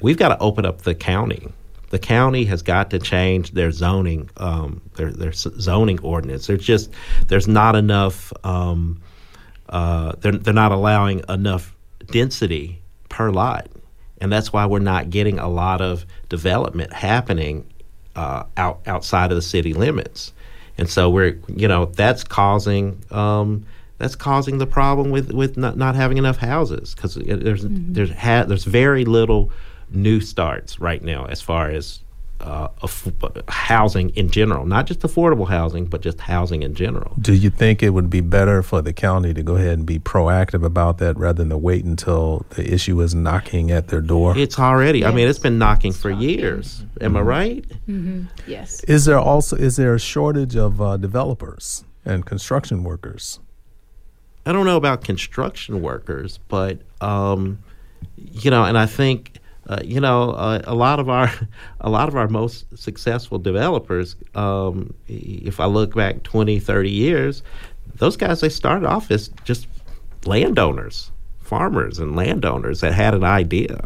we've got to open up the county. The county has got to change their zoning, um, their their zoning ordinance. There's just there's not enough. Um, uh, they're they're not allowing enough density per lot, and that's why we're not getting a lot of development happening uh, out outside of the city limits and so we're you know that's causing um, that's causing the problem with with not, not having enough houses because there's mm-hmm. there's ha- there's very little new starts right now as far as uh, housing in general, not just affordable housing, but just housing in general. Do you think it would be better for the county to go ahead and be proactive about that rather than to wait until the issue is knocking at their door? It's already. Yes. I mean, it's been knocking for years. Am mm-hmm. I right? Mm-hmm. Yes. Is there also is there a shortage of uh, developers and construction workers? I don't know about construction workers, but um, you know, and I think uh, you know, uh, a lot of our a lot of our most successful developers, um, if I look back 20, 30 years, those guys they started off as just landowners, farmers and landowners that had an idea.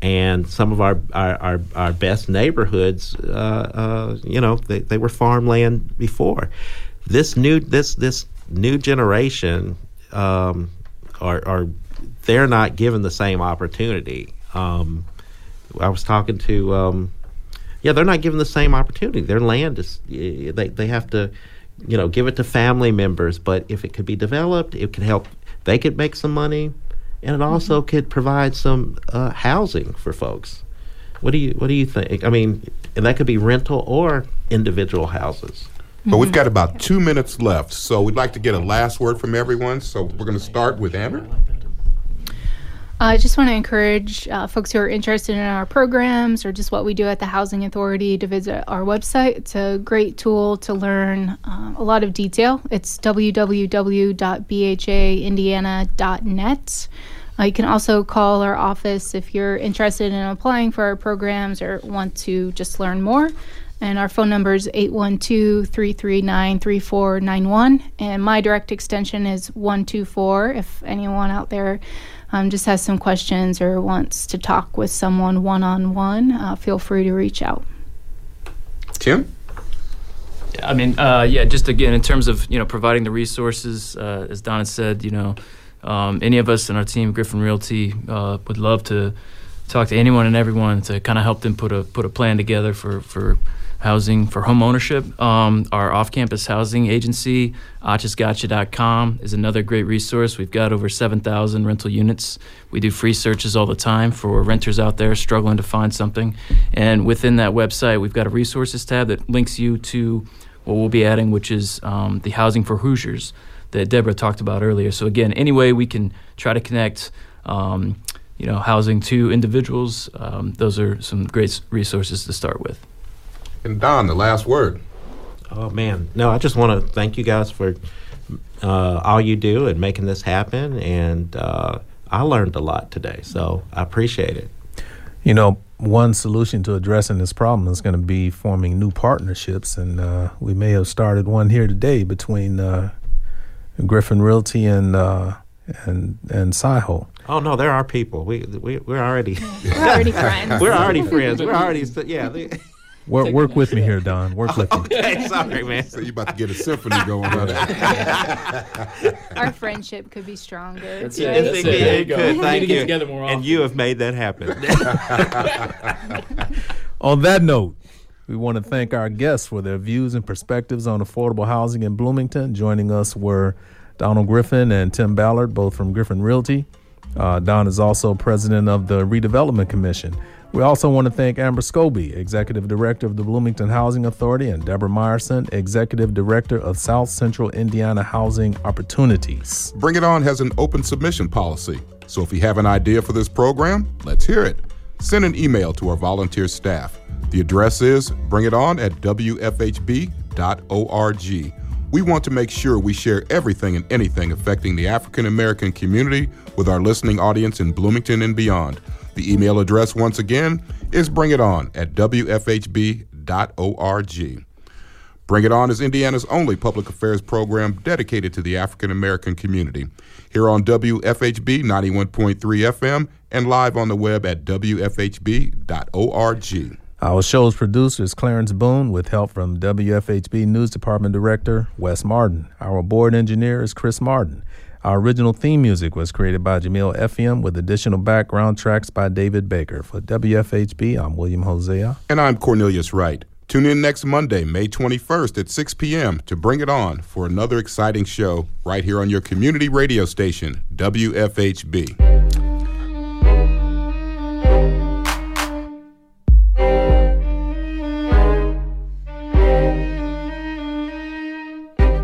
And some of our our, our, our best neighborhoods, uh, uh you know, they, they were farmland before. This new this this new generation um, are, are they're not given the same opportunity um, I was talking to, um, yeah, they're not given the same opportunity. Their land is, they, they have to, you know, give it to family members. But if it could be developed, it could help, they could make some money, and it also mm-hmm. could provide some uh, housing for folks. What do you What do you think? I mean, and that could be rental or individual houses. But we've got about two minutes left, so we'd like to get a last word from everyone. So we're going to start with Amber. I just want to encourage uh, folks who are interested in our programs or just what we do at the Housing Authority to visit our website. It's a great tool to learn um, a lot of detail. It's www.bhaindiana.net. Uh, you can also call our office if you're interested in applying for our programs or want to just learn more. And our phone number is 812 339 3491. And my direct extension is 124 if anyone out there um, just has some questions or wants to talk with someone one on one, feel free to reach out. Tim? I mean, uh, yeah, just again, in terms of, you know, providing the resources, uh, as Donna said, you know, um, any of us in our team, Griffin Realty, uh, would love to talk to anyone and everyone to kind of help them put a put a plan together for for housing for home ownership. Um, our off-campus housing agency, achisgotcha.com, is another great resource. We've got over 7,000 rental units. We do free searches all the time for renters out there struggling to find something. And within that website, we've got a resources tab that links you to what we'll be adding, which is um, the housing for Hoosiers that Deborah talked about earlier. So again, any way we can try to connect. Um, you know, housing to individuals. Um, those are some great resources to start with. And Don, the last word. Oh man, no! I just want to thank you guys for uh, all you do and making this happen. And uh, I learned a lot today, so I appreciate it. You know, one solution to addressing this problem is going to be forming new partnerships, and uh, we may have started one here today between uh, Griffin Realty and uh, and and SCIHO. Oh no, there are people. We we we're already we're already friends. we're already friends. We're already yeah. They, work work with me here, Don. Work with me. okay, sorry, man. So you about to get a symphony going on Our friendship could be stronger. That's right? it. That's it. There you go. Good, thank need to get you. together more And you have made that happen. On that note, we want to thank our guests for their views and perspectives on affordable housing in Bloomington. Joining us were Donald Griffin and Tim Ballard, both from Griffin Realty. Uh, Don is also president of the Redevelopment Commission. We also want to thank Amber Skoby, executive director of the Bloomington Housing Authority, and Deborah Meyerson, executive director of South Central Indiana Housing Opportunities. Bring It On has an open submission policy. So if you have an idea for this program, let's hear it. Send an email to our volunteer staff. The address is bringiton at wfhb.org. We want to make sure we share everything and anything affecting the African American community with our listening audience in Bloomington and beyond. The email address, once again, is bringiton at wfhb.org. Bring It On is Indiana's only public affairs program dedicated to the African American community. Here on WFHB 91.3 FM and live on the web at WFHB.org. Our show's producer is Clarence Boone with help from WFHB News Department Director Wes Martin. Our board engineer is Chris Martin. Our original theme music was created by Jamil FM with additional background tracks by David Baker. For WFHB, I'm William Hosea. And I'm Cornelius Wright. Tune in next Monday, May 21st at 6 p.m. to Bring It On for another exciting show right here on your community radio station, WFHB.